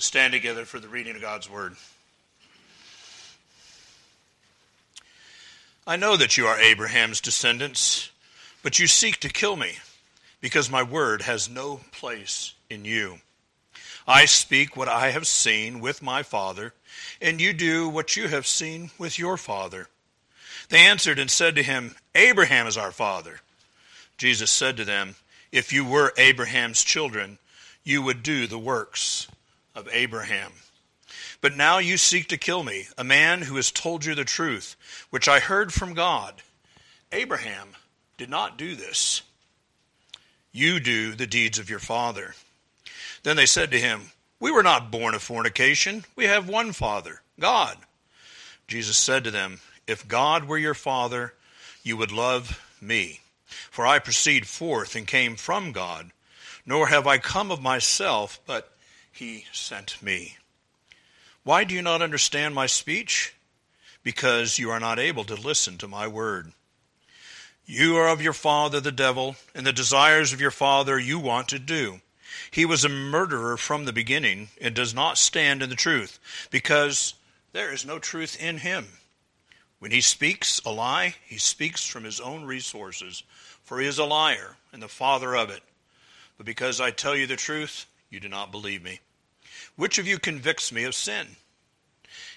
Let's stand together for the reading of God's Word. I know that you are Abraham's descendants, but you seek to kill me, because my word has no place in you. I speak what I have seen with my father, and you do what you have seen with your father. They answered and said to him, Abraham is our father. Jesus said to them, If you were Abraham's children, you would do the works of Abraham. But now you seek to kill me, a man who has told you the truth, which I heard from God. Abraham did not do this. You do the deeds of your father. Then they said to him, We were not born of fornication. We have one Father, God. Jesus said to them, If God were your Father, you would love me. For I proceed forth and came from God, nor have I come of myself, but he sent me. Why do you not understand my speech? Because you are not able to listen to my word. You are of your father the devil, and the desires of your father you want to do. He was a murderer from the beginning and does not stand in the truth, because there is no truth in him. When he speaks a lie, he speaks from his own resources, for he is a liar and the father of it. But because I tell you the truth, you do not believe me. Which of you convicts me of sin?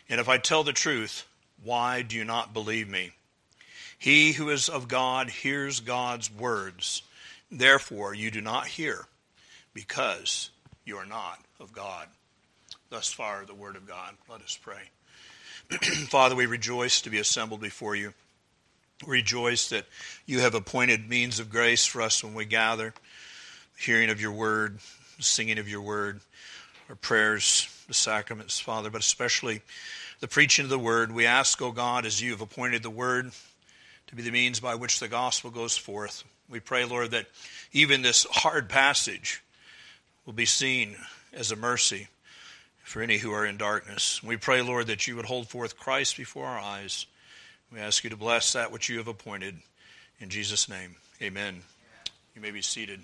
And if I tell the truth, why do you not believe me? He who is of God hears God's words. Therefore, you do not hear, because you are not of God. Thus far, the word of God. Let us pray. Father, we rejoice to be assembled before you. Rejoice that you have appointed means of grace for us when we gather, hearing of your word, singing of your word our prayers, the sacraments, Father, but especially the preaching of the word. We ask, O God, as you have appointed the word to be the means by which the gospel goes forth, we pray, Lord, that even this hard passage will be seen as a mercy for any who are in darkness. We pray, Lord, that you would hold forth Christ before our eyes. We ask you to bless that which you have appointed. In Jesus' name, amen. You may be seated.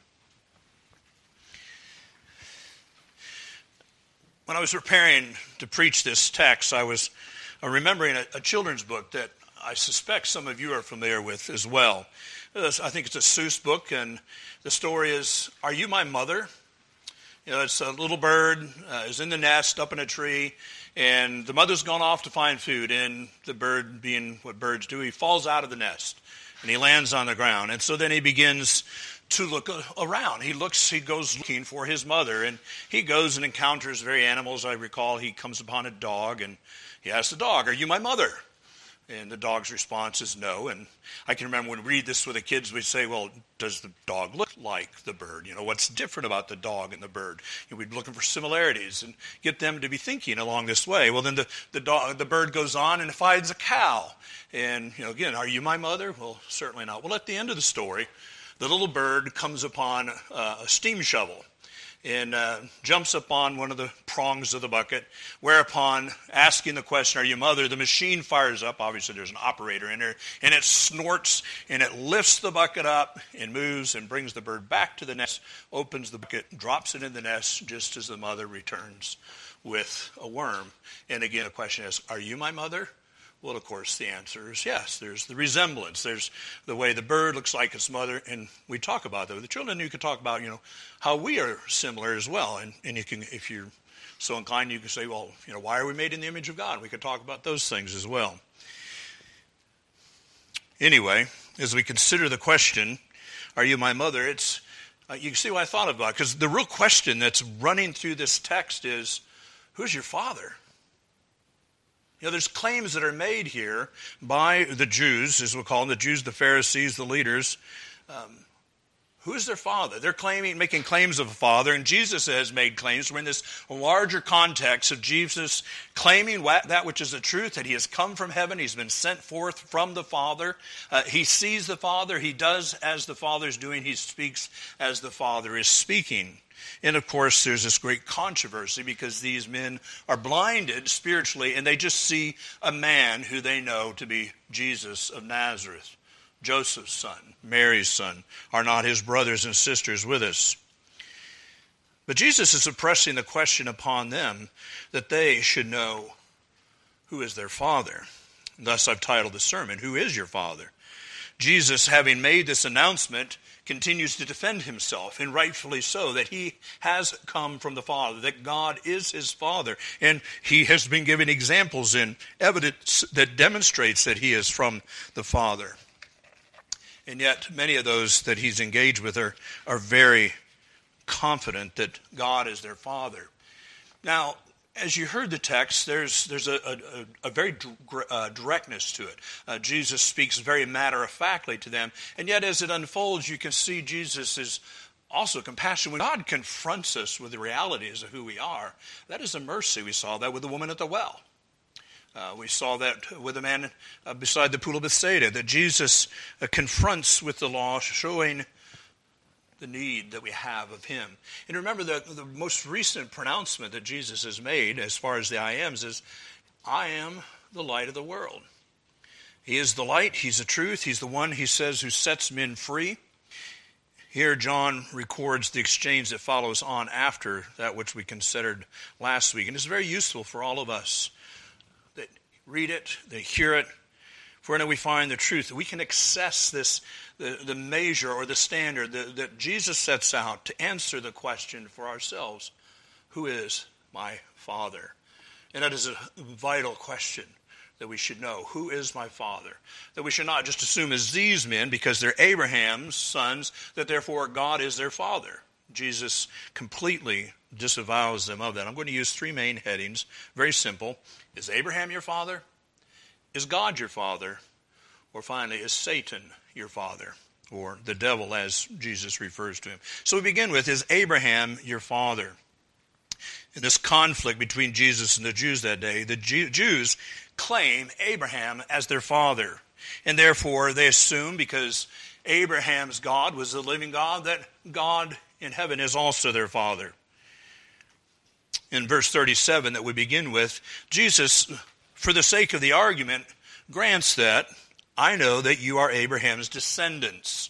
When I was preparing to preach this text, I was uh, remembering a, a, children's book that I suspect some of you are familiar with as well. I think it's a Seuss book, and the story is Are You My Mother? You know, it's a little bird uh, is in the nest up in a tree, and the mother's gone off to find food. And the bird, being what birds do, he falls out of the nest and he lands on the ground. And so then he begins to look around. He looks, he goes looking for his mother, and he goes and encounters very animals. I recall he comes upon a dog, and he asks the dog, Are you my mother? And the dog's response is no. And I can remember when we read this with the kids, we'd say, Well, does the dog look like the bird? You know, what's different about the dog and the bird? We'd be looking for similarities and get them to be thinking along this way. Well, then the, the, dog, the bird goes on and finds a cow. And, you know, again, are you my mother? Well, certainly not. Well, at the end of the story, the little bird comes upon uh, a steam shovel and uh, jumps upon one of the prongs of the bucket, whereupon, asking the question, Are you mother? the machine fires up. Obviously, there's an operator in there, and it snorts and it lifts the bucket up and moves and brings the bird back to the nest, opens the bucket, drops it in the nest just as the mother returns with a worm. And again, the question is, Are you my mother? Well, of course, the answer is yes. There's the resemblance. There's the way the bird looks like its mother, and we talk about that the children. You can talk about, you know, how we are similar as well. And, and you can, if you're so inclined, you can say, well, you know, why are we made in the image of God? We could talk about those things as well. Anyway, as we consider the question, "Are you my mother?" It's uh, you can see what I thought about because the real question that's running through this text is, "Who's your father?" You know, there's claims that are made here by the Jews, as we call them, the Jews, the Pharisees, the leaders. Um, who is their father? They're claiming, making claims of a father, and Jesus has made claims. We're in this larger context of Jesus claiming that which is the truth, that he has come from heaven, he's been sent forth from the Father. Uh, he sees the Father, he does as the Father is doing, he speaks as the Father is speaking. And of course, there's this great controversy because these men are blinded spiritually and they just see a man who they know to be Jesus of Nazareth, Joseph's son, Mary's son. Are not his brothers and sisters with us? But Jesus is pressing the question upon them that they should know who is their Father. Thus, I've titled the sermon, Who is Your Father? Jesus, having made this announcement, continues to defend himself, and rightfully so, that he has come from the Father, that God is his Father. And he has been given examples and evidence that demonstrates that he is from the Father. And yet, many of those that he's engaged with are, are very confident that God is their Father. Now, as you heard the text, there's, there's a, a, a very uh, directness to it. Uh, Jesus speaks very matter of factly to them. And yet, as it unfolds, you can see Jesus is also compassion. When God confronts us with the realities of who we are, that is a mercy. We saw that with the woman at the well. Uh, we saw that with the man uh, beside the pool of Bethsaida, that Jesus uh, confronts with the law, showing the need that we have of him. And remember that the most recent pronouncement that Jesus has made as far as the I ams is I am the light of the world. He is the light, he's the truth, he's the one he says who sets men free. Here, John records the exchange that follows on after that which we considered last week. And it's very useful for all of us that read it, that hear it, for in it we find the truth. We can access this, the, the measure or the standard that, that Jesus sets out to answer the question for ourselves Who is my Father? And that is a vital question that we should know. Who is my Father? That we should not just assume as these men, because they're Abraham's sons, that therefore God is their Father. Jesus completely disavows them of that. I'm going to use three main headings. Very simple. Is Abraham your father? Is God your father? Or finally, is Satan your father? Or the devil, as Jesus refers to him. So we begin with Is Abraham your father? In this conflict between Jesus and the Jews that day, the Jews claim Abraham as their father. And therefore, they assume because Abraham's God was the living God, that God in heaven is also their father. In verse 37 that we begin with, Jesus for the sake of the argument, grants that I know that you are Abraham's descendants.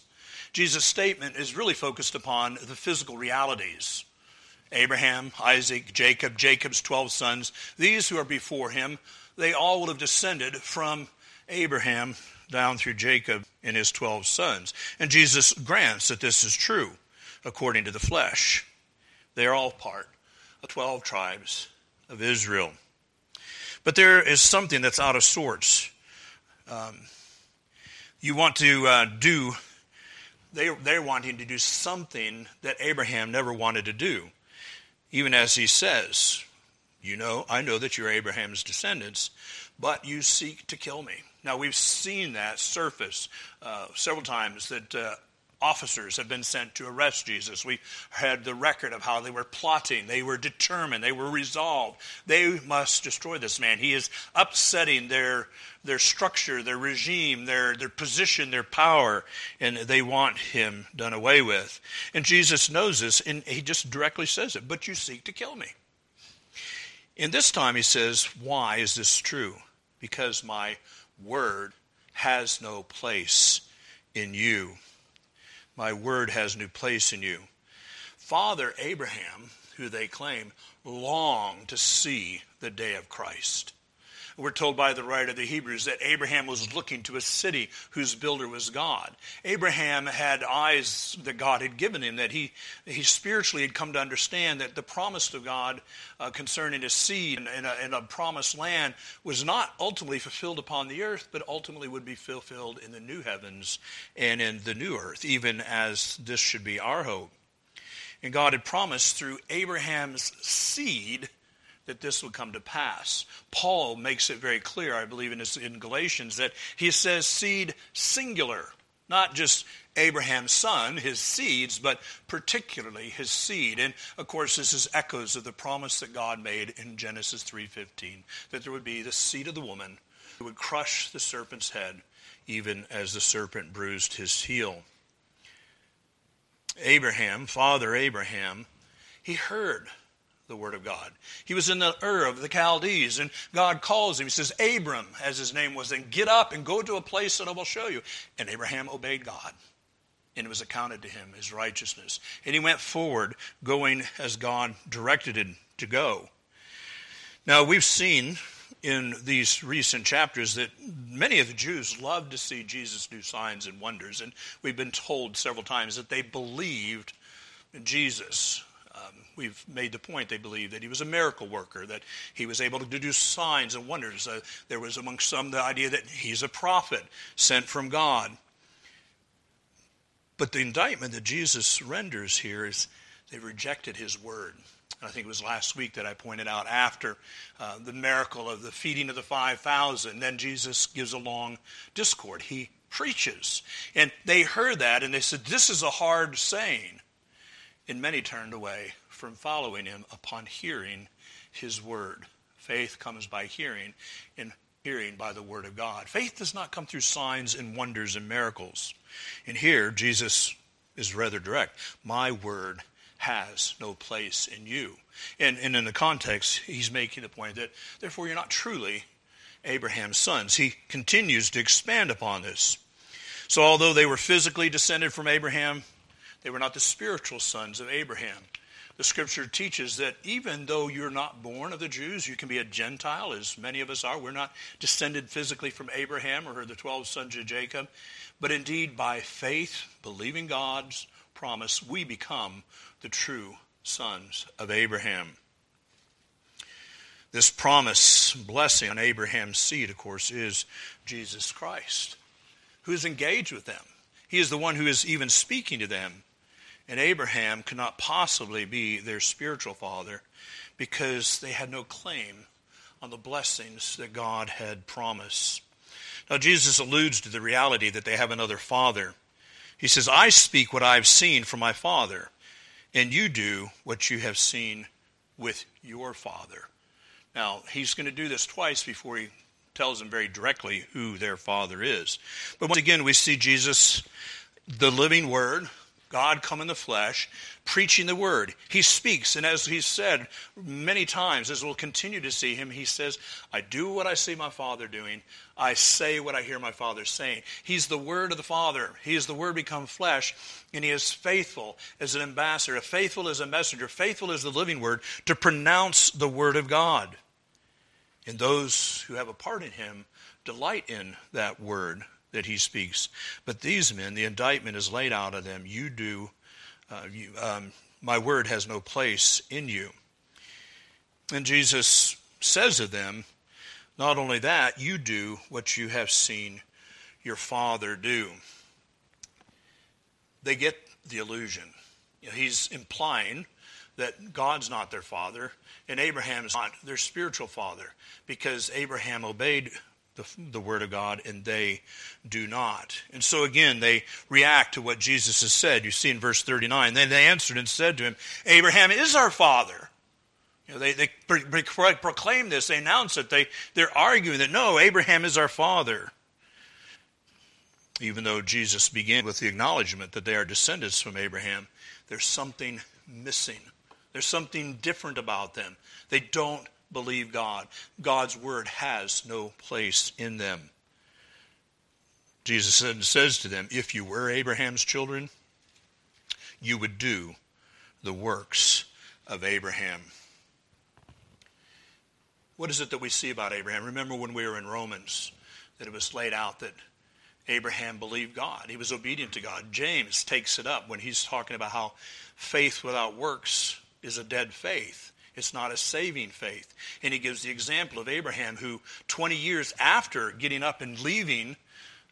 Jesus' statement is really focused upon the physical realities. Abraham, Isaac, Jacob, Jacob's 12 sons, these who are before him, they all will have descended from Abraham down through Jacob and his 12 sons. And Jesus grants that this is true according to the flesh. They are all part of 12 tribes of Israel. But there is something that's out of sorts. Um, you want to uh, do, they, they're wanting to do something that Abraham never wanted to do. Even as he says, You know, I know that you're Abraham's descendants, but you seek to kill me. Now, we've seen that surface uh, several times that uh, officers have been sent to arrest Jesus. We had the record of how they were plotting, they were determined, they were resolved. They must destroy this man. He is upsetting their their structure, their regime, their, their position, their power, and they want him done away with. And Jesus knows this, and he just directly says it, but you seek to kill me. In this time, he says, Why is this true? Because my word has no place in you my word has new place in you. Father Abraham, who they claim, longed to see the day of Christ. We're told by the writer of the Hebrews that Abraham was looking to a city whose builder was God. Abraham had eyes that God had given him, that he, he spiritually had come to understand that the promise of God uh, concerning a seed and a, and a promised land was not ultimately fulfilled upon the earth, but ultimately would be fulfilled in the new heavens and in the new earth, even as this should be our hope. And God had promised through Abraham's seed that this would come to pass. Paul makes it very clear, I believe, in, his, in Galatians, that he says seed singular, not just Abraham's son, his seeds, but particularly his seed. And of course, this is echoes of the promise that God made in Genesis 3:15, that there would be the seed of the woman who would crush the serpent's head, even as the serpent bruised his heel. Abraham, father Abraham, he heard the word of God. He was in the Ur of the Chaldees, and God calls him. He says, Abram, as his name was, then get up and go to a place that I will show you. And Abraham obeyed God. and it was accounted to him as righteousness. And he went forward, going as God directed him to go. Now, we've seen in these recent chapters that many of the Jews loved to see Jesus do signs and wonders, and we've been told several times that they believed Jesus. We've made the point they believe, that he was a miracle worker, that he was able to do signs and wonders. Uh, there was among some the idea that he's a prophet sent from God. But the indictment that Jesus renders here is they rejected his word. I think it was last week that I pointed out after uh, the miracle of the feeding of the 5,000. Then Jesus gives a long discourse. He preaches. And they heard that and they said, This is a hard saying. And many turned away from following him upon hearing his word. Faith comes by hearing, and hearing by the word of God. Faith does not come through signs and wonders and miracles. And here, Jesus is rather direct. My word has no place in you. And, and in the context, he's making the point that, therefore, you're not truly Abraham's sons. He continues to expand upon this. So, although they were physically descended from Abraham, they were not the spiritual sons of Abraham. The scripture teaches that even though you're not born of the Jews, you can be a Gentile, as many of us are. We're not descended physically from Abraham or the 12 sons of Jacob, but indeed by faith, believing God's promise, we become the true sons of Abraham. This promise, blessing on Abraham's seed, of course, is Jesus Christ, who is engaged with them. He is the one who is even speaking to them. And Abraham could not possibly be their spiritual father because they had no claim on the blessings that God had promised. Now, Jesus alludes to the reality that they have another father. He says, I speak what I've seen from my Father, and you do what you have seen with your Father. Now, he's going to do this twice before he tells them very directly who their Father is. But once again, we see Jesus, the living Word, God come in the flesh, preaching the word. He speaks, and as he said many times, as we'll continue to see him, he says, I do what I see my Father doing. I say what I hear my Father saying. He's the word of the Father. He is the word become flesh, and he is faithful as an ambassador, faithful as a messenger, faithful as the living word to pronounce the word of God. And those who have a part in him delight in that word that he speaks. But these men, the indictment is laid out of them. You do, uh, you, um, my word has no place in you. And Jesus says of them, not only that, you do what you have seen your father do. They get the illusion. You know, he's implying that God's not their father and Abraham is not their spiritual father because Abraham obeyed the, the Word of God, and they do not. And so again, they react to what Jesus has said. You see in verse 39, then they answered and said to him, Abraham is our father. You know, they, they proclaim this, they announce it, they, they're arguing that no, Abraham is our father. Even though Jesus began with the acknowledgement that they are descendants from Abraham, there's something missing. There's something different about them. They don't believe God. God's word has no place in them. Jesus says to them, If you were Abraham's children, you would do the works of Abraham. What is it that we see about Abraham? Remember when we were in Romans that it was laid out that Abraham believed God. He was obedient to God. James takes it up when he's talking about how faith without works is a dead faith. It's not a saving faith. And he gives the example of Abraham, who 20 years after getting up and leaving,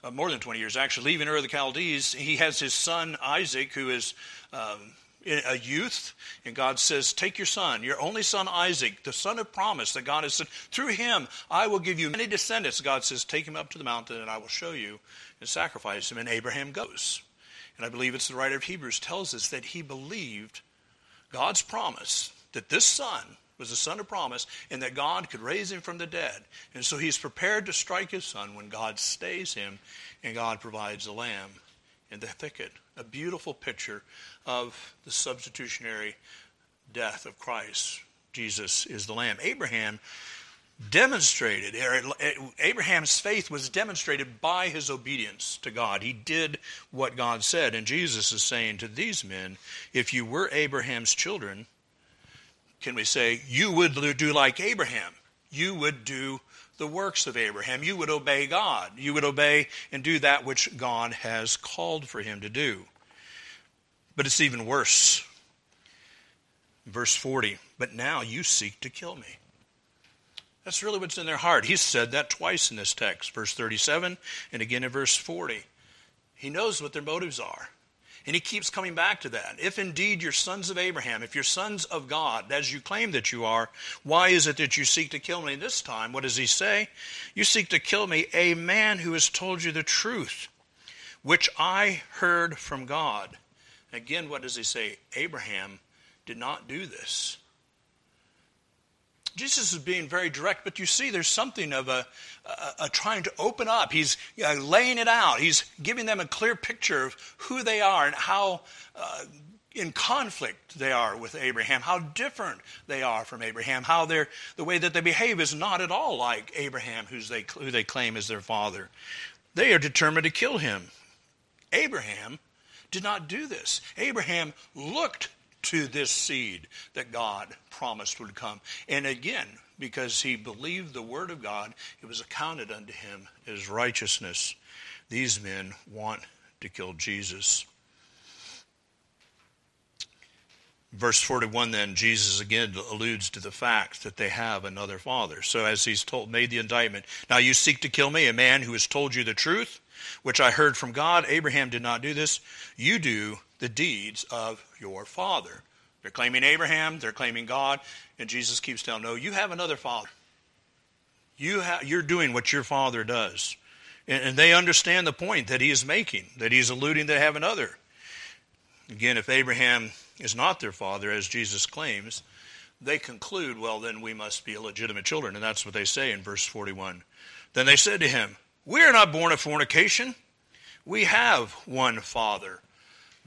uh, more than 20 years actually, leaving Ur of the Chaldees, he has his son Isaac, who is um, a youth, and God says, Take your son, your only son Isaac, the son of promise that God has said, through him I will give you many descendants. God says, Take him up to the mountain, and I will show you, and sacrifice him. And Abraham goes. And I believe it's the writer of Hebrews tells us that he believed God's promise that this son was the son of promise and that God could raise him from the dead. And so he's prepared to strike his son when God stays him and God provides a lamb in the thicket. A beautiful picture of the substitutionary death of Christ. Jesus is the lamb. Abraham demonstrated, Abraham's faith was demonstrated by his obedience to God. He did what God said. And Jesus is saying to these men, if you were Abraham's children, can we say, you would do like Abraham? You would do the works of Abraham. You would obey God. You would obey and do that which God has called for him to do. But it's even worse. Verse 40 But now you seek to kill me that's really what's in their heart. He said that twice in this text, verse 37 and again in verse 40. He knows what their motives are. And he keeps coming back to that. If indeed you're sons of Abraham, if you're sons of God, as you claim that you are, why is it that you seek to kill me this time? What does he say? You seek to kill me, a man who has told you the truth, which I heard from God. Again, what does he say? Abraham did not do this. Jesus is being very direct, but you see there's something of a, a, a trying to open up. He's you know, laying it out. He's giving them a clear picture of who they are and how uh, in conflict they are with Abraham, how different they are from Abraham, how they're, the way that they behave is not at all like Abraham, who's they, who they claim is their father. They are determined to kill him. Abraham did not do this. Abraham looked to this seed that God promised would come. And again, because he believed the word of God, it was accounted unto him as righteousness. These men want to kill Jesus. Verse 41 then, Jesus again alludes to the fact that they have another father. So as he's told, made the indictment, now you seek to kill me, a man who has told you the truth, which I heard from God. Abraham did not do this. You do the deeds of your father. They're claiming Abraham, they're claiming God, and Jesus keeps telling no, you have another father. You ha- you're doing what your father does. And, and they understand the point that he is making, that he's alluding to have another. Again, if Abraham is not their father, as Jesus claims, they conclude, well, then we must be illegitimate children. And that's what they say in verse 41. Then they said to him, We are not born of fornication. We have one father,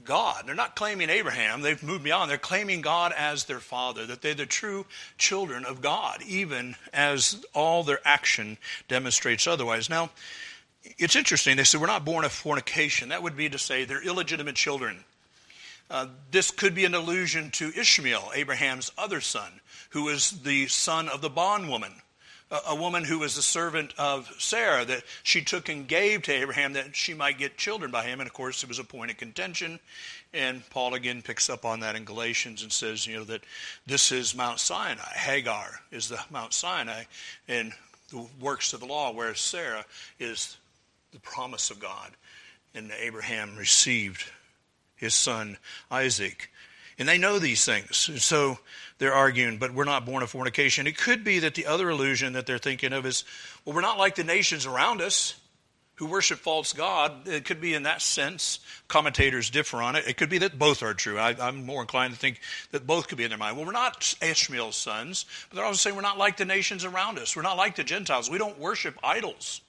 God. They're not claiming Abraham. They've moved beyond. They're claiming God as their father, that they're the true children of God, even as all their action demonstrates otherwise. Now, it's interesting. They say we're not born of fornication. That would be to say they're illegitimate children. Uh, this could be an allusion to Ishmael, Abraham's other son, who was the son of the bondwoman a woman who was the servant of Sarah that she took and gave to Abraham that she might get children by him. And of course, it was a point of contention. And Paul again picks up on that in Galatians and says, you know, that this is Mount Sinai. Hagar is the Mount Sinai and the works of the law, whereas Sarah is the promise of God. And Abraham received his son Isaac. And they know these things. And So they're arguing, but we're not born of fornication. It could be that the other illusion that they're thinking of is, well, we're not like the nations around us who worship false God. It could be in that sense. Commentators differ on it. It could be that both are true. I, am more inclined to think that both could be in their mind. Well, we're not Ishmael's sons, but they're also saying we're not like the nations around us. We're not like the Gentiles. We don't worship idols.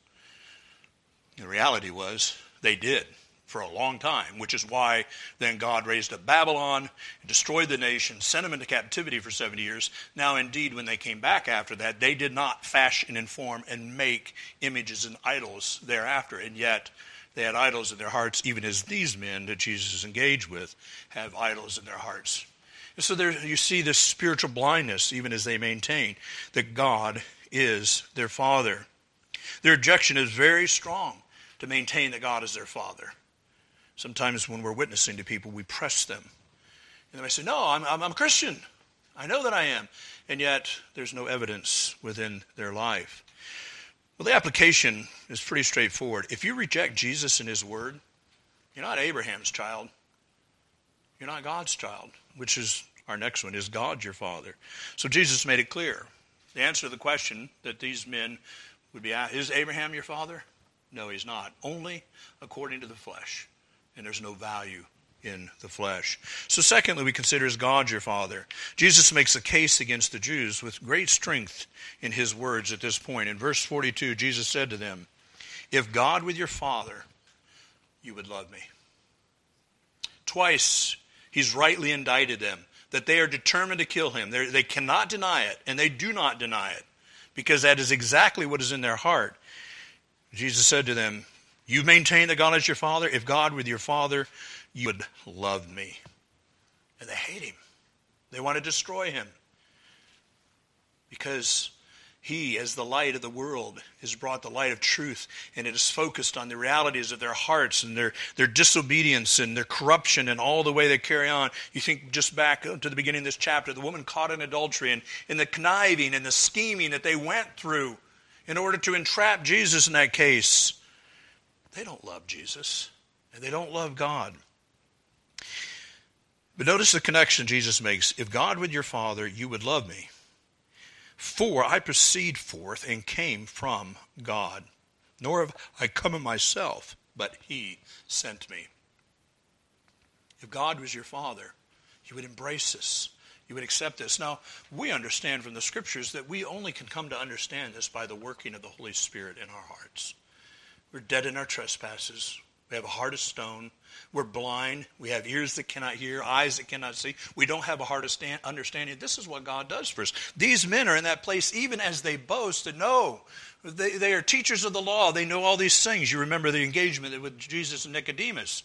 The reality was they did for a long time, which is why then God raised up Babylon, destroyed the nation, sent them into captivity for 70 years. Now, indeed, when they came back after that, they did not fashion and form and make images and idols thereafter. And yet, they had idols in their hearts, even as these men that Jesus engaged with have idols in their hearts. And so there you see this spiritual blindness, even as they maintain that God is their Father. Their objection is very strong to maintain that God is their Father. Sometimes when we're witnessing to people, we press them. And they may say, No, I'm, I'm, I'm a Christian. I know that I am. And yet, there's no evidence within their life. Well, the application is pretty straightforward. If you reject Jesus and his word, you're not Abraham's child. You're not God's child, which is our next one. Is God your father? So Jesus made it clear. The answer to the question that these men would be asked is Abraham your father? No, he's not. Only according to the flesh and there's no value in the flesh. So, secondly, we consider as God your Father. Jesus makes a case against the Jews with great strength in his words at this point. In verse 42, Jesus said to them, If God with your Father, you would love me. Twice, he's rightly indicted them that they are determined to kill him. They're, they cannot deny it, and they do not deny it. because that is exactly what is in their heart. Jesus said to them, You maintain that God is your Father. If God were your Father, you would love me. And they hate him. They want to destroy him because he, as the light of the world, has brought the light of truth, and it is focused on the realities of their hearts and their, their disobedience and their corruption and all the way they carry on. You think just back to the beginning of this chapter, the woman caught in adultery and, and the conniving and the scheming that they went through in order to entrap Jesus in that case. They don't love Jesus, and they don't love God. But notice the connection Jesus makes. If God were your Father, you would love me for I proceed forth and came from God, nor have I come of myself, but he sent me. If God was your Father, you would embrace this. You would accept this. Now, we understand from the Scriptures that we only can come to understand this by the working of the Holy Spirit in our hearts. We're dead in our trespasses. We have a heart of stone. We're blind. We have ears that cannot hear, eyes that cannot see. We don't have a heart of understanding. This is what God does for us. These men are in that place, even as they boast and know. They, they are teachers of the law. They know all these things. You remember the engagement with Jesus and Nicodemus,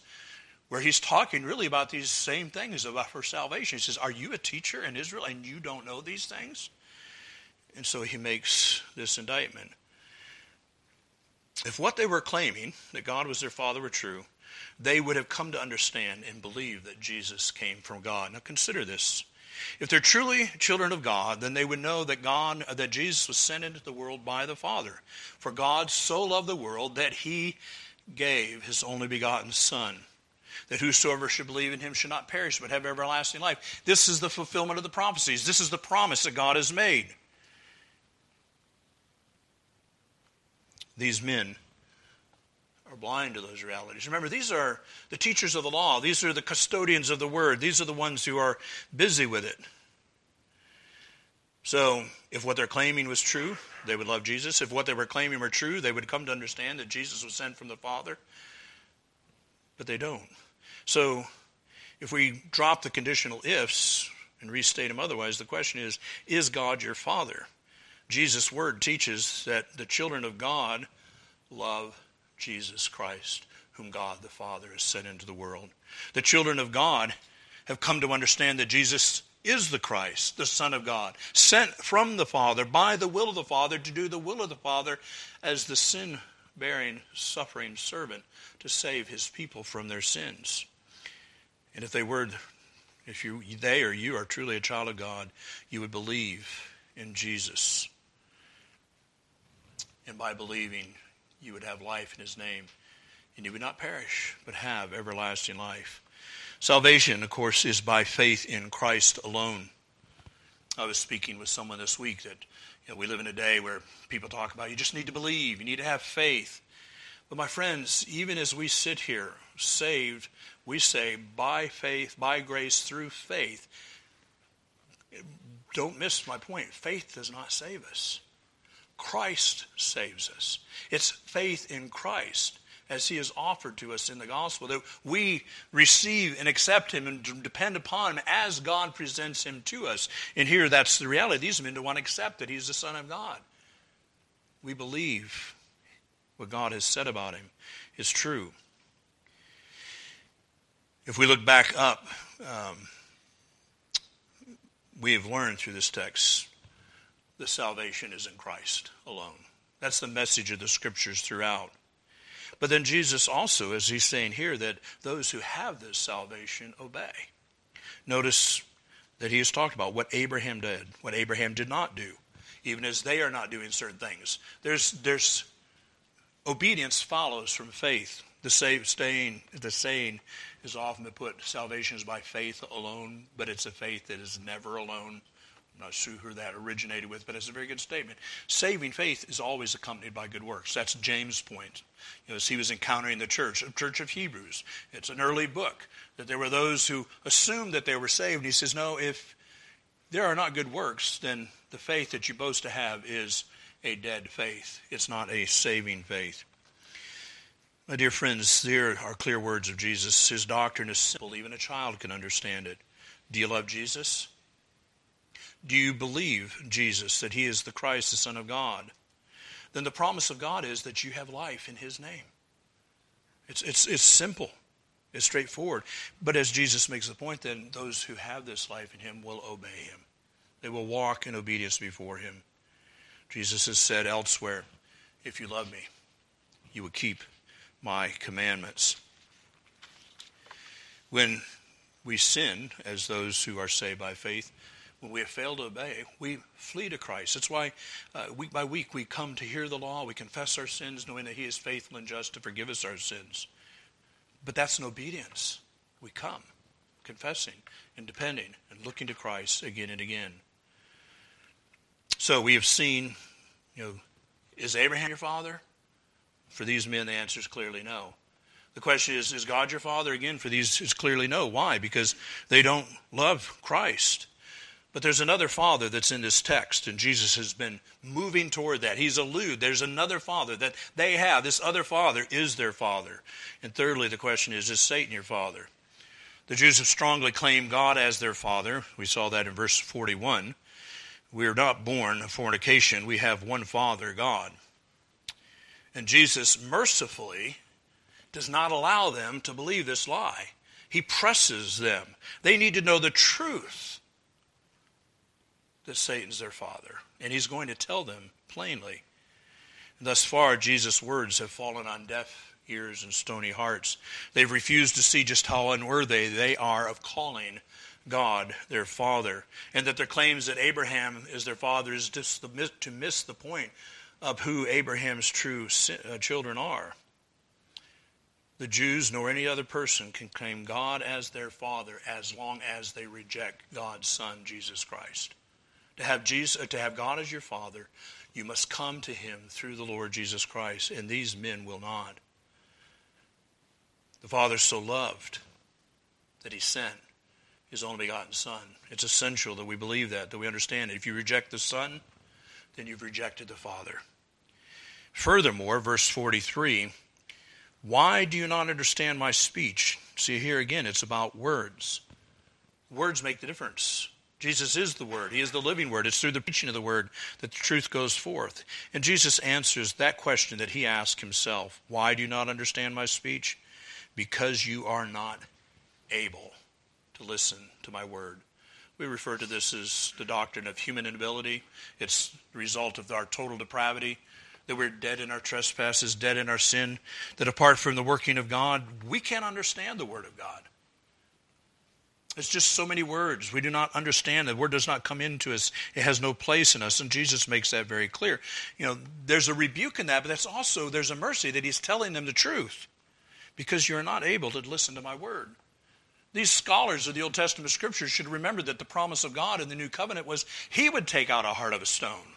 where he's talking really about these same things about for salvation. He says, Are you a teacher in Israel and you don't know these things? And so he makes this indictment. If what they were claiming, that God was their Father, were true, they would have come to understand and believe that Jesus came from God. Now consider this. If they're truly children of God, then they would know that God uh, that Jesus was sent into the world by the Father. For God so loved the world that he gave his only begotten Son, that whosoever should believe in him should not perish but have everlasting life. This is the fulfillment of the prophecies. This is the promise that God has made. These men are blind to those realities. Remember, these are the teachers of the law, these are the custodians of the word, these are the ones who are busy with it. So, if what they're claiming was true, they would love Jesus. If what they were claiming were true, they would come to understand that Jesus was sent from the Father. But they don't. So, if we drop the conditional ifs and restate them otherwise, the question is Is God your Father? Jesus' word teaches that the children of God love Jesus Christ, whom God the Father has sent into the world. The children of God have come to understand that Jesus is the Christ, the Son of God, sent from the Father by the will of the Father to do the will of the Father as the sin bearing, suffering servant to save his people from their sins. And if they were, if you, they or you are truly a child of God, you would believe in Jesus and by believing you would have life in his name, and you would not perish, but have everlasting life. Salvation, of course, is by faith in Christ alone. I was speaking with someone this week that you know, we live in a day where people talk about you just need to believe, you need to have faith. But my friends, even as we sit here saved, we say by faith, by grace, through faith. Don't miss my point. Faith does not save us. Christ saves us. It's faith in Christ as he is offered to us in the gospel that we receive and accept him and depend upon him as God presents him to us. And here that's the reality. These men don't want to accept that he's the Son of God. We believe what God has said about him is true. If we look back up, um, we have learned through this text the salvation is in Christ alone. That's the message of the scriptures throughout. But then Jesus also, as he's saying here, that those who have this salvation obey. Notice that he has talked about what Abraham did, what Abraham did not do, even as they are not doing certain things. There's, there's obedience follows from faith. The saying, the saying is often put, salvation is by faith alone, but it's a faith that is never alone. Not sure who that originated with, but it's a very good statement. Saving faith is always accompanied by good works. That's James' point. You know, as he was encountering the church, the church of Hebrews. It's an early book that there were those who assumed that they were saved. And He says, no, if there are not good works, then the faith that you boast to have is a dead faith. It's not a saving faith. My dear friends, there are clear words of Jesus. His doctrine is simple. Even a child can understand it. Do you love Jesus? Do you believe Jesus, that he is the Christ, the Son of God? Then the promise of God is that you have life in his name. It's, it's, it's simple. It's straightforward. But as Jesus makes the point, then those who have this life in him will obey him. They will walk in obedience before him. Jesus has said elsewhere, if you love me, you will keep my commandments. When we sin, as those who are saved by faith, when we have failed to obey, we flee to Christ. That's why uh, week by week we come to hear the law. We confess our sins, knowing that He is faithful and just to forgive us our sins. But that's an obedience. We come confessing and depending and looking to Christ again and again. So we have seen, you know, is Abraham your father? For these men, the answer is clearly no. The question is, is God your father? Again, for these, it's clearly no. Why? Because they don't love Christ. But there's another father that's in this text, and Jesus has been moving toward that. He's alluded, there's another father that they have. This other father is their father. And thirdly, the question is, is Satan your father? The Jews have strongly claimed God as their father. We saw that in verse 41. We are not born of fornication, we have one Father, God. And Jesus mercifully does not allow them to believe this lie. He presses them. They need to know the truth that Satan's their father. And he's going to tell them plainly. Thus far, Jesus' words have fallen on deaf ears and stony hearts. They've refused to see just how unworthy they are of calling God their father, and that their claims that Abraham is their father is just to miss the point of who Abraham's true uh, children are. The Jews nor any other person can claim God as their father as long as they reject God's Son, Jesus Christ. To have, Jesus, uh, to have God as your father, you must come to him through the Lord Jesus Christ, and these men will not. The Father so loved that he sent his only begotten Son. It's essential that we believe that, that we understand it. If you reject the Son, then you've rejected the Father. Furthermore, verse 43 Why do you not understand my speech? See, here again, it's about words. Words make the difference. Jesus is the Word. He is the living Word. It's through the preaching of the Word that the truth goes forth. And Jesus answers that question that he asked himself Why do you not understand my speech? Because you are not able to listen to my word. We refer to this as the doctrine of human inability. It's the result of our total depravity, that we're dead in our trespasses, dead in our sin, that apart from the working of God, we can't understand the Word of God. It's just so many words. We do not understand. The word does not come into us. It has no place in us. And Jesus makes that very clear. You know, there's a rebuke in that, but that's also, there's a mercy that he's telling them the truth. Because you're not able to listen to my word. These scholars of the Old Testament scriptures should remember that the promise of God in the new covenant was he would take out a heart of a stone,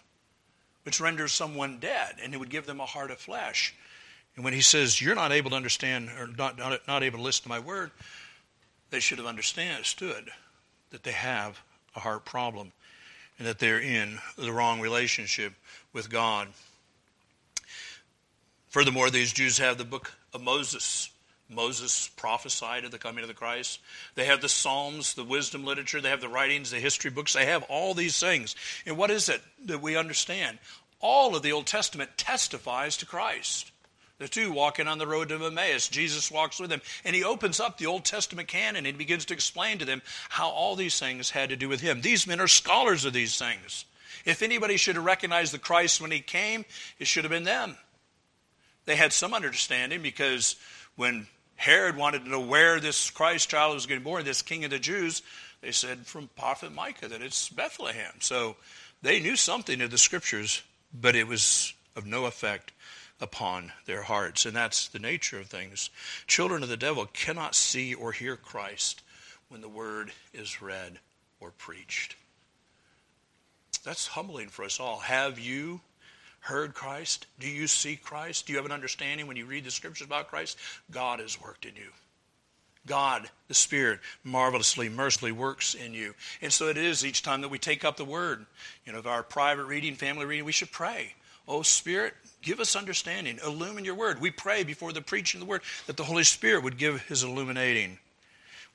which renders someone dead, and he would give them a heart of flesh. And when he says, You're not able to understand or not, not, not able to listen to my word, they should have understood that they have a heart problem and that they're in the wrong relationship with God. Furthermore, these Jews have the book of Moses Moses prophesied of the coming of the Christ. They have the Psalms, the wisdom literature, they have the writings, the history books, they have all these things. And what is it that we understand? All of the Old Testament testifies to Christ. The two walking on the road to Emmaus, Jesus walks with them, and he opens up the Old Testament canon and begins to explain to them how all these things had to do with him. These men are scholars of these things. If anybody should have recognized the Christ when he came, it should have been them. They had some understanding because when Herod wanted to know where this Christ child was be born, this king of the Jews, they said from prophet Micah that it's Bethlehem. So they knew something of the scriptures, but it was of no effect upon their hearts. And that's the nature of things. Children of the devil cannot see or hear Christ when the word is read or preached. That's humbling for us all. Have you heard Christ? Do you see Christ? Do you have an understanding when you read the scriptures about Christ? God has worked in you. God, the Spirit, marvelously, mercifully works in you. And so it is each time that we take up the Word. You know, of our private reading, family reading, we should pray. Oh, Spirit, give us understanding. Illumine your Word. We pray before the preaching of the Word that the Holy Spirit would give His illuminating.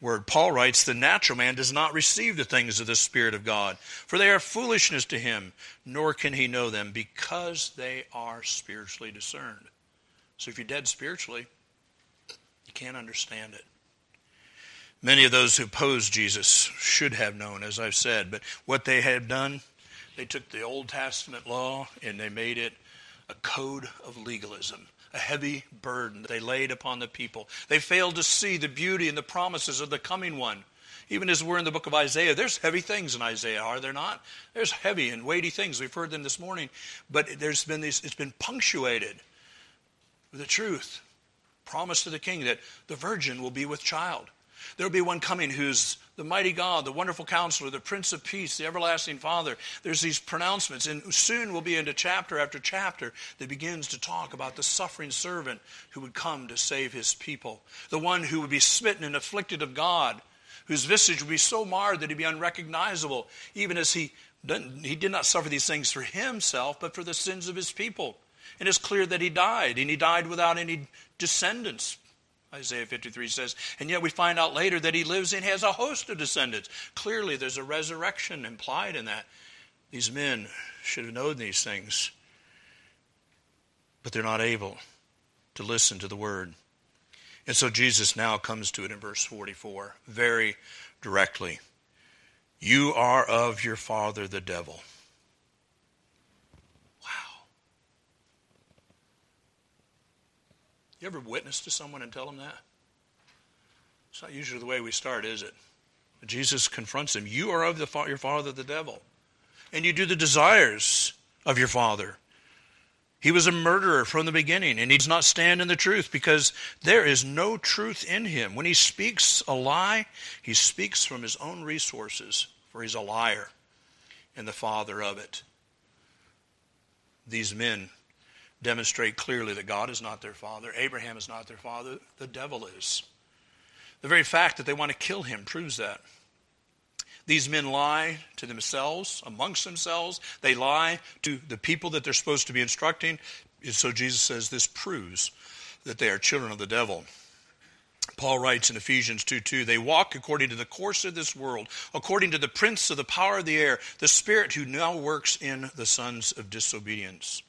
word. Paul writes, The natural man does not receive the things of the Spirit of God, for they are foolishness to him, nor can he know them, because they are spiritually discerned. So if you're dead spiritually, you can't understand it. Many of those who opposed Jesus should have known, as I've said, but what they had done, they took the Old Testament law and they made it a code of legalism a heavy burden they laid upon the people. They failed to see the beauty and the promises of the coming one. Even as we're in the book of Isaiah, there's heavy things in Isaiah, are there not? There's heavy and weighty things. We've heard them this morning, but there's been these, it's been punctuated with the truth. Promise to the king that the virgin will be with child. There'll be one coming who's the mighty God, the wonderful counselor, the Prince of Peace, the everlasting Father. There's these pronouncements, and soon we'll be into chapter after chapter that begins to talk about the suffering servant who would come to save his people, the one who would be smitten and afflicted of God, whose visage would be so marred that he'd be unrecognizable, even as he, he did not suffer these things for himself, but for the sins of his people. And it's clear that he died, and he died without any descendants. Isaiah 53 says, and yet we find out later that he lives and has a host of descendants. Clearly, there's a resurrection implied in that. These men should have known these things, but they're not able to listen to the word. And so Jesus now comes to it in verse 44 very directly. You are of your father, the devil You ever witness to someone and tell them that? It's not usually the way we start, is it? Jesus confronts him. You are of the, your father, the devil, and you do the desires of your father. He was a murderer from the beginning, and he does not stand in the truth because there is no truth in him. When he speaks a lie, he speaks from his own resources, for he's a liar and the father of it. These men demonstrate clearly that God is not their father, Abraham is not their father, the devil is. The very fact that they want to kill him proves that. These men lie to themselves, amongst themselves. They lie to the people that they're supposed to be instructing. And so Jesus says this proves that they are children of the devil. Paul writes in Ephesians 2 2, they walk according to the course of this world, according to the prince of the power of the air, the spirit who now works in the sons of disobedience.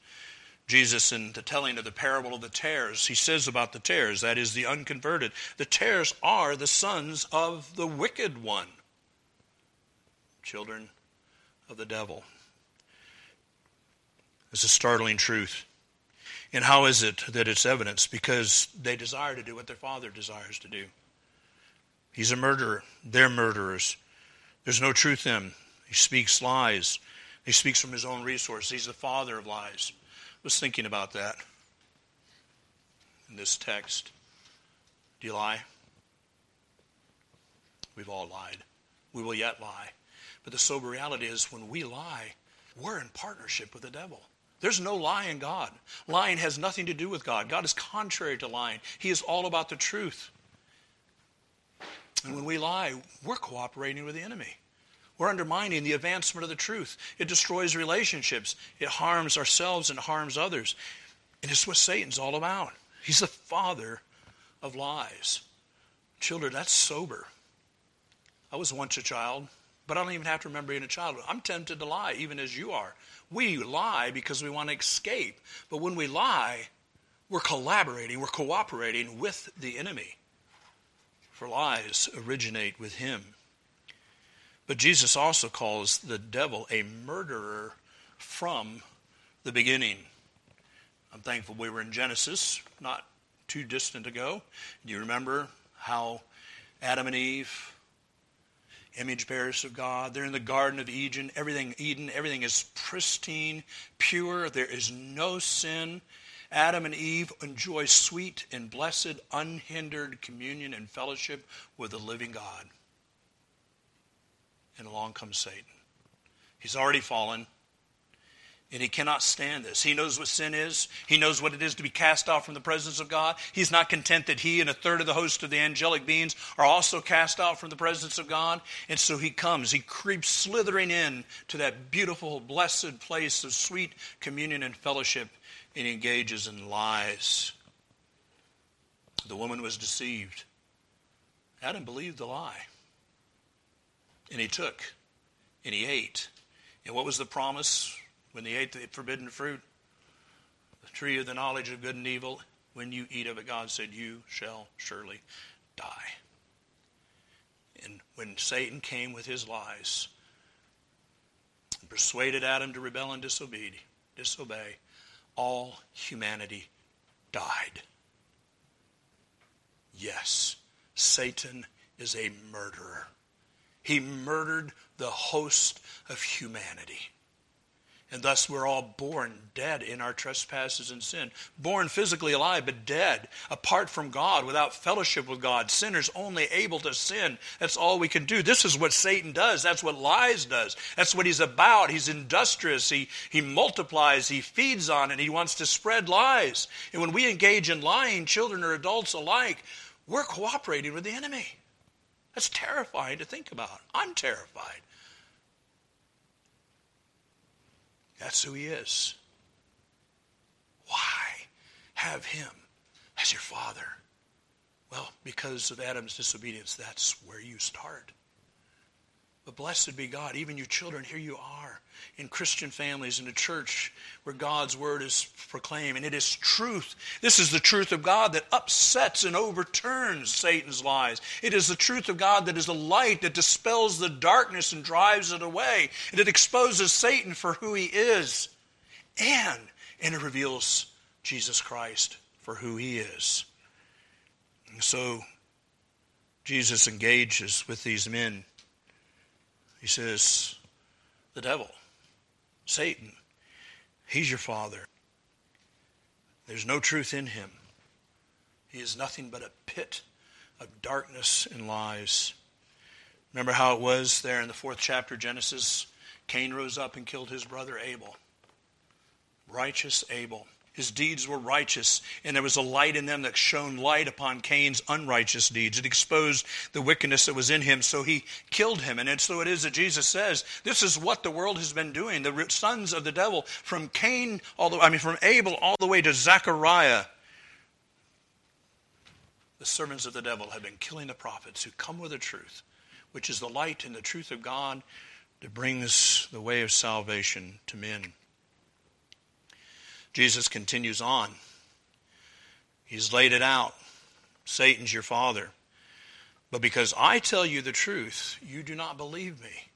Jesus, in the telling of the parable of the tares, he says about the tares, that is, the unconverted, the tares are the sons of the wicked one, children of the devil. It's a startling truth. And how is it that it's evidence? Because they desire to do what their father desires to do. He's a murderer. They're murderers. There's no truth in him. He speaks lies. He speaks from his own resources. He's the father of lies was thinking about that in this text. Do you lie? We've all lied. We will yet lie. But the sober reality is when we lie, we're in partnership with the devil. There's no lie in God. Lying has nothing to do with God. God is contrary to lying, He is all about the truth. And when we lie, we're cooperating with the enemy. We're undermining the advancement of the truth. It destroys relationships. It harms ourselves and harms others. And it's what Satan's all about. He's the father of lies. Children, that's sober. I was once a child, but I don't even have to remember being a child. I'm tempted to lie, even as you are. We lie because we want to escape. But when we lie, we're collaborating, we're cooperating with the enemy. For lies originate with him. But Jesus also calls the devil a murderer from the beginning. I'm thankful we were in Genesis not too distant ago. Do you remember how Adam and Eve, image bearers of God, they're in the Garden of Eden. Everything, Eden, everything is pristine, pure. There is no sin. Adam and Eve enjoy sweet and blessed, unhindered communion and fellowship with the living God and along comes Satan. He's already fallen, and he cannot stand this. He knows what sin is, he knows what it is to be cast out from the presence of God. He's not content that he and a third of the host of the angelic beings are also cast out from the presence of God. And so he comes, he creeps slithering in to that beautiful, blessed place of sweet communion and fellowship, and he engages in lies. The woman was deceived Adam believed the lie. And he took and he ate. And what was the promise when he ate the forbidden fruit? The tree of the knowledge of good and evil. When you eat of it, God said, You shall surely die. And when Satan came with his lies and persuaded Adam to rebel and disobey, disobey, all humanity died. Yes, Satan is a murderer. He murdered the host of humanity. And thus we're all born dead in our trespasses and sin. Born physically alive, but dead, apart from God, without fellowship with God. Sinners only able to sin. That's all we can do. This is what Satan does. That's what lies does. That's what he's about. He's industrious. He, he multiplies. He feeds on it. He wants to spread lies. And when we engage in lying, children or adults alike, we're cooperating with the enemy. That's terrifying to think about. I'm terrified. That's who he is. Why have him as your father? Well, because of Adam's disobedience, that's where you start. But blessed be God, even you children, here you are in Christian families in a church where God's word is proclaimed and it is truth. This is the truth of God that upsets and overturns Satan's lies. It is the truth of God that is the light that dispels the darkness and drives it away. And it exposes Satan for who he is. And, and it reveals Jesus Christ for who he is. And so Jesus engages with these men he says, the devil, Satan, he's your father. There's no truth in him. He is nothing but a pit of darkness and lies. Remember how it was there in the fourth chapter Genesis? Cain rose up and killed his brother Abel. Righteous Abel. His deeds were righteous, and there was a light in them that shone light upon Cain's unrighteous deeds. It exposed the wickedness that was in him, so he killed him. And so it is that Jesus says, this is what the world has been doing. The sons of the devil, from Cain, all the, I mean, from Abel all the way to Zechariah, the servants of the devil have been killing the prophets who come with the truth, which is the light and the truth of God that brings the way of salvation to men. Jesus continues on. He's laid it out. Satan's your father. But because I tell you the truth, you do not believe me.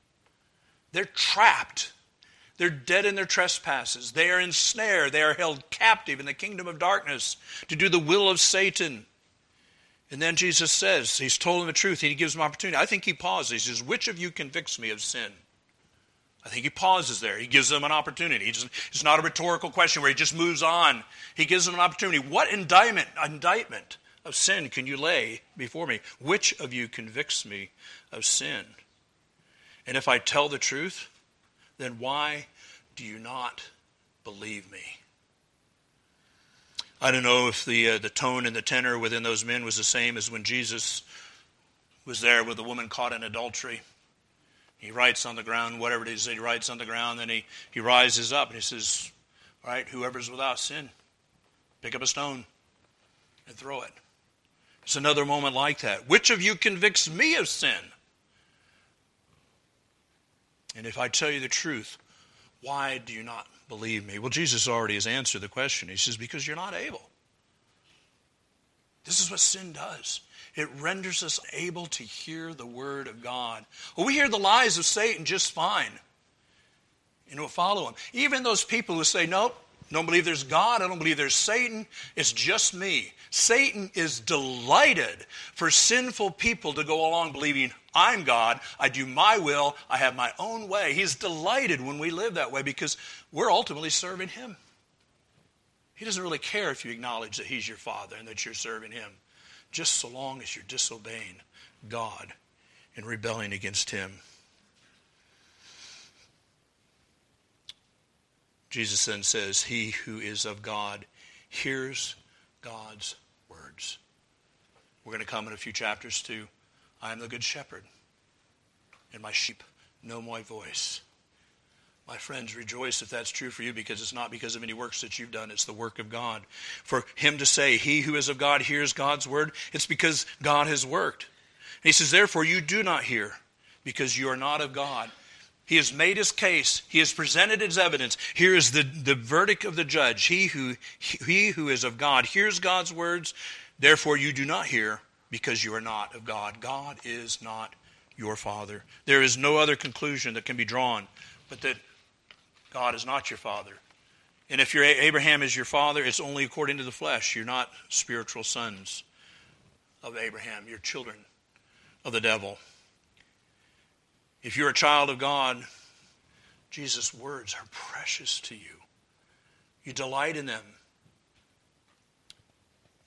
They're trapped. They're dead in their trespasses. They are ensnared. They are held captive in the kingdom of darkness to do the will of Satan. And then Jesus says, He's told them the truth. He gives them opportunity. I think he pauses. He says, Which of you convicts me of sin? I think he pauses there. He gives them an opportunity. Just, it's not a rhetorical question where he just moves on. He gives them an opportunity. What indictment, indictment of sin can you lay before me? Which of you convicts me of sin? And if I tell the truth, then why do you not believe me? I don't know if the, uh, the tone and the tenor within those men was the same as when Jesus was there with the woman caught in adultery. He writes on the ground, whatever it is that he writes on the ground, then he, he rises up and he says, All right, whoever's without sin, pick up a stone and throw it. It's another moment like that. Which of you convicts me of sin? And if I tell you the truth, why do you not believe me? Well, Jesus already has answered the question. He says, Because you're not able. This is what sin does it renders us able to hear the word of God. Well, we hear the lies of Satan just fine. And we'll follow him. Even those people who say, nope, don't believe there's God. I don't believe there's Satan. It's just me. Satan is delighted for sinful people to go along believing, I'm God. I do my will. I have my own way. He's delighted when we live that way because we're ultimately serving him. He doesn't really care if you acknowledge that he's your father and that you're serving him just so long as you're disobeying God and rebelling against Him. Jesus then says, He who is of God hears God's words. We're going to come in a few chapters to I am the good shepherd, and my sheep know my voice. My friends, rejoice if that's true for you because it's not because of any works that you've done, it's the work of God. For him to say, He who is of God hears God's word, it's because God has worked. he says, Therefore, you do not hear, because you are not of God. He has made his case. He has presented his evidence. Here is the, the verdict of the judge. He who, he who is of God hears God's words. Therefore, you do not hear because you are not of God. God is not your father. There is no other conclusion that can be drawn but that God is not your father. And if your Abraham is your father, it's only according to the flesh. You're not spiritual sons of Abraham. You're children of the devil. If you're a child of God, Jesus' words are precious to you. You delight in them.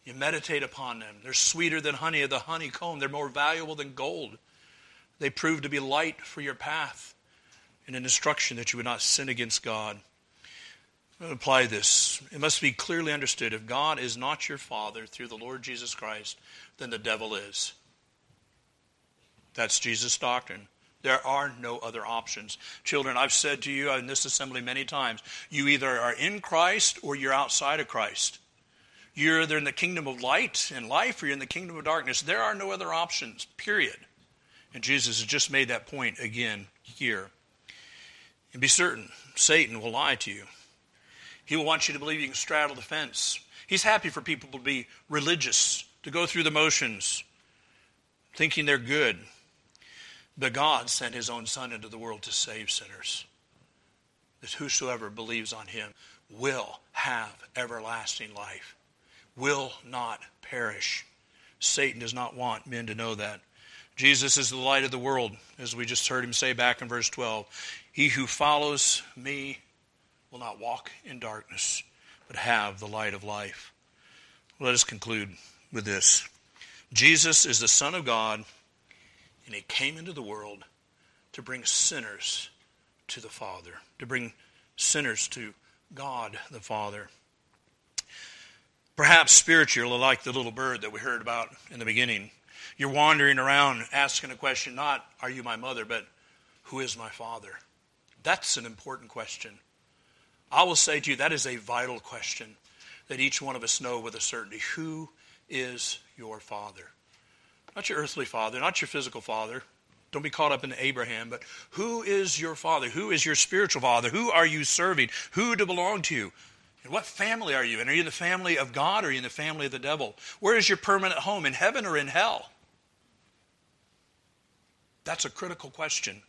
You meditate upon them. They're sweeter than honey of the honeycomb. They're more valuable than gold. They prove to be light for your path and an instruction that you would not sin against God. Apply this. It must be clearly understood if God is not your Father through the Lord Jesus Christ, then the devil is. That's Jesus' doctrine. There are no other options. Children, I've said to you in this assembly many times you either are in Christ or you're outside of Christ. You're either in the kingdom of light and life or you're in the kingdom of darkness. There are no other options, period. And Jesus has just made that point again here. And be certain, Satan will lie to you. He will want you to believe you can straddle the fence. He's happy for people to be religious, to go through the motions, thinking they're good. But God sent his own Son into the world to save sinners. That whosoever believes on him will have everlasting life, will not perish. Satan does not want men to know that. Jesus is the light of the world, as we just heard him say back in verse 12. He who follows me will not walk in darkness, but have the light of life. Let us conclude with this Jesus is the Son of God, and he came into the world to bring sinners to the Father, to bring sinners to God the Father. Perhaps spiritual, like the little bird that we heard about in the beginning. You're wandering around asking a question, not, Are you my mother, but Who is my father? That's an important question. I will say to you, that is a vital question that each one of us know with a certainty. Who is your father? Not your earthly father, not your physical father. Don't be caught up in Abraham, but who is your father? Who is your spiritual father? Who are you serving? Who to belong to? And what family are you in? Are you in the family of God or are you in the family of the devil? Where is your permanent home, in heaven or in hell? That's a critical question.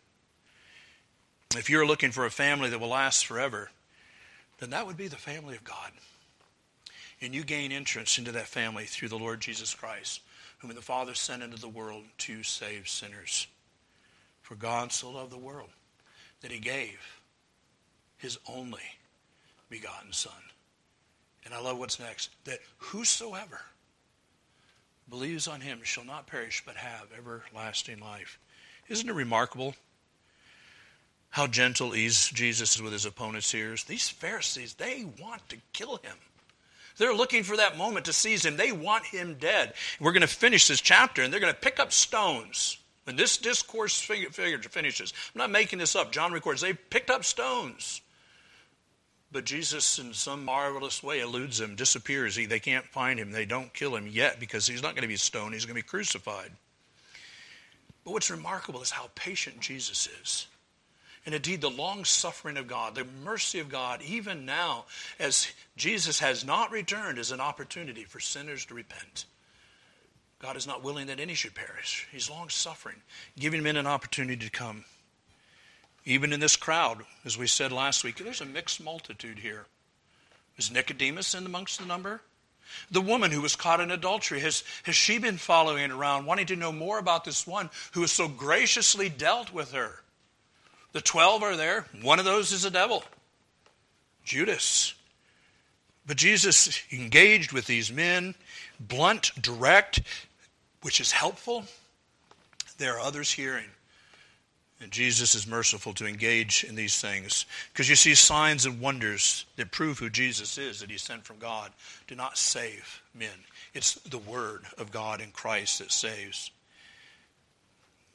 If you're looking for a family that will last forever, then that would be the family of God. And you gain entrance into that family through the Lord Jesus Christ, whom the Father sent into the world to save sinners. For God so loved the world that he gave his only begotten Son. And I love what's next that whosoever believes on him shall not perish but have everlasting life. Isn't it remarkable how gentle is Jesus with his opponents here? These Pharisees, they want to kill him. They're looking for that moment to seize him. They want him dead. We're going to finish this chapter, and they're going to pick up stones. When this discourse finishes, I'm not making this up. John records they picked up stones. But Jesus, in some marvelous way, eludes them, disappears. He, they can't find him. They don't kill him yet because he's not going to be stoned. He's going to be crucified. But what's remarkable is how patient Jesus is. And indeed, the long suffering of God, the mercy of God, even now, as Jesus has not returned, is an opportunity for sinners to repent. God is not willing that any should perish. He's long suffering, giving men an opportunity to come. Even in this crowd, as we said last week, there's a mixed multitude here. Is Nicodemus in amongst the number? The woman who was caught in adultery, has, has she been following around, wanting to know more about this one who has so graciously dealt with her? The twelve are there. One of those is a devil, Judas. But Jesus engaged with these men, blunt, direct, which is helpful. There are others hearing. And Jesus is merciful to engage in these things. Because you see, signs and wonders that prove who Jesus is, that he sent from God, do not save men. It's the Word of God in Christ that saves.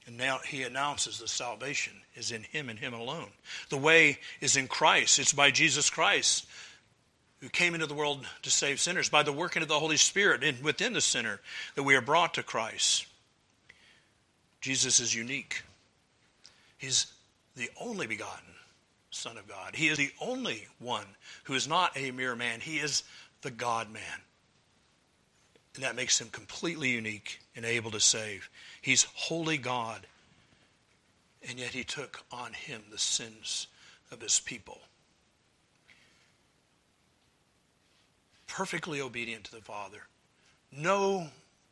And now he announces the salvation is in him and him alone. The way is in Christ. It's by Jesus Christ who came into the world to save sinners, by the working of the Holy Spirit in, within the sinner that we are brought to Christ. Jesus is unique. He's the only begotten Son of God. He is the only one who is not a mere man. He is the God man. And that makes him completely unique and able to save. He's holy God. And yet he took on him the sins of his people. Perfectly obedient to the Father. No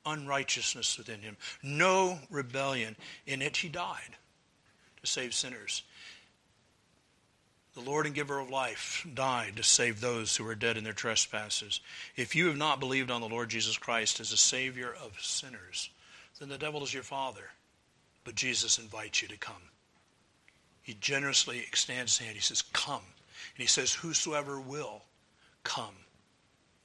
unrighteousness within him, no rebellion. In it he died to save sinners. The Lord and giver of life died to save those who were dead in their trespasses. If you have not believed on the Lord Jesus Christ as a Savior of sinners, then the devil is your father. But Jesus invites you to come. He generously extends his hand. He says, Come. And he says, Whosoever will, come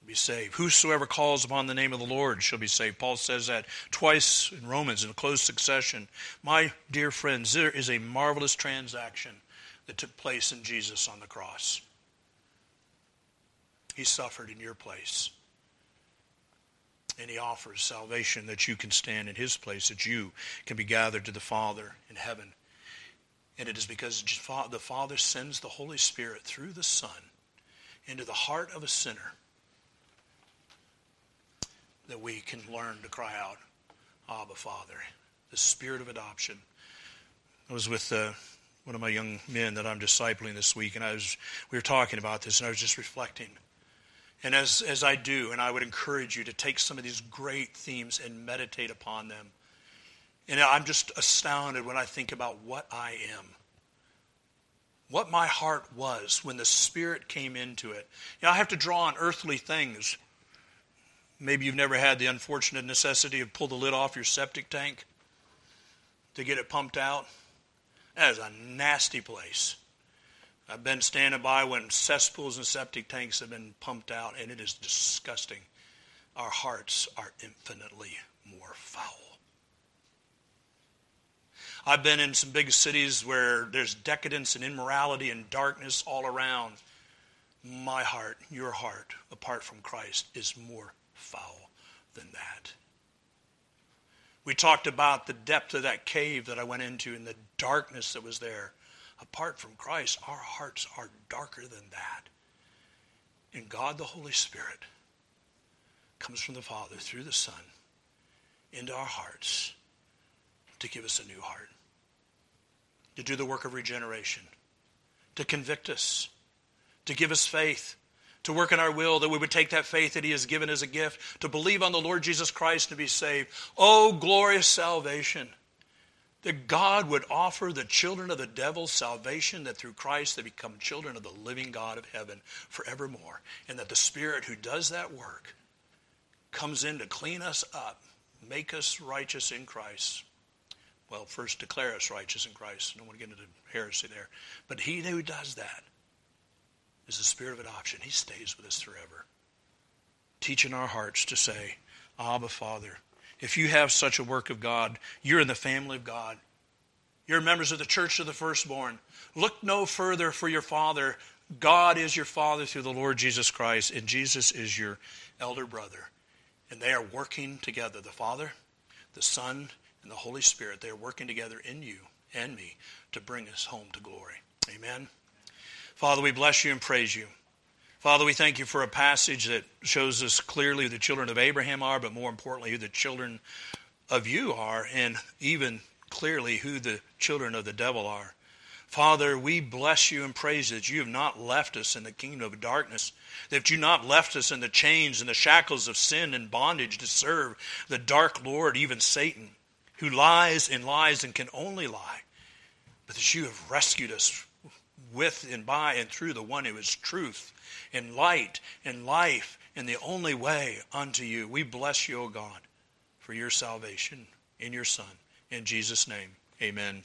be saved. Whosoever calls upon the name of the Lord shall be saved. Paul says that twice in Romans in close succession. My dear friends, there is a marvelous transaction that took place in Jesus on the cross. He suffered in your place. And he offers salvation that you can stand in his place, that you can be gathered to the Father in heaven. And it is because the Father sends the Holy Spirit through the Son into the heart of a sinner that we can learn to cry out, Abba, Father. The spirit of adoption. I was with uh, one of my young men that I'm discipling this week, and I was we were talking about this, and I was just reflecting. And as as I do, and I would encourage you to take some of these great themes and meditate upon them. And I'm just astounded when I think about what I am. What my heart was when the Spirit came into it. You know, I have to draw on earthly things. Maybe you've never had the unfortunate necessity of pull the lid off your septic tank to get it pumped out. That is a nasty place. I've been standing by when cesspools and septic tanks have been pumped out, and it is disgusting. Our hearts are infinitely more foul. I've been in some big cities where there's decadence and immorality and darkness all around. My heart, your heart, apart from Christ, is more foul than that. We talked about the depth of that cave that I went into and the darkness that was there. Apart from Christ, our hearts are darker than that. And God, the Holy Spirit, comes from the Father through the Son into our hearts to give us a new heart, to do the work of regeneration, to convict us, to give us faith, to work in our will, that we would take that faith that He has given as a gift, to believe on the Lord Jesus Christ to be saved. Oh, glorious salvation! That God would offer the children of the devil salvation, that through Christ they become children of the living God of heaven forevermore. And that the Spirit who does that work comes in to clean us up, make us righteous in Christ. Well, first declare us righteous in Christ. I don't want to get into heresy there. But he who does that is the spirit of adoption. He stays with us forever. Teaching our hearts to say, Abba, Father. If you have such a work of God, you're in the family of God. You're members of the church of the firstborn. Look no further for your father. God is your father through the Lord Jesus Christ, and Jesus is your elder brother. And they are working together the Father, the Son, and the Holy Spirit. They are working together in you and me to bring us home to glory. Amen. Father, we bless you and praise you. Father, we thank you for a passage that shows us clearly who the children of Abraham are, but more importantly, who the children of you are, and even clearly who the children of the devil are. Father, we bless you and praise that you have not left us in the kingdom of darkness, that you not left us in the chains and the shackles of sin and bondage to serve the dark Lord, even Satan, who lies and lies and can only lie, but that you have rescued us with and by and through the one who is truth and light and life and the only way unto you. We bless you, O God, for your salvation in your Son. In Jesus' name, amen.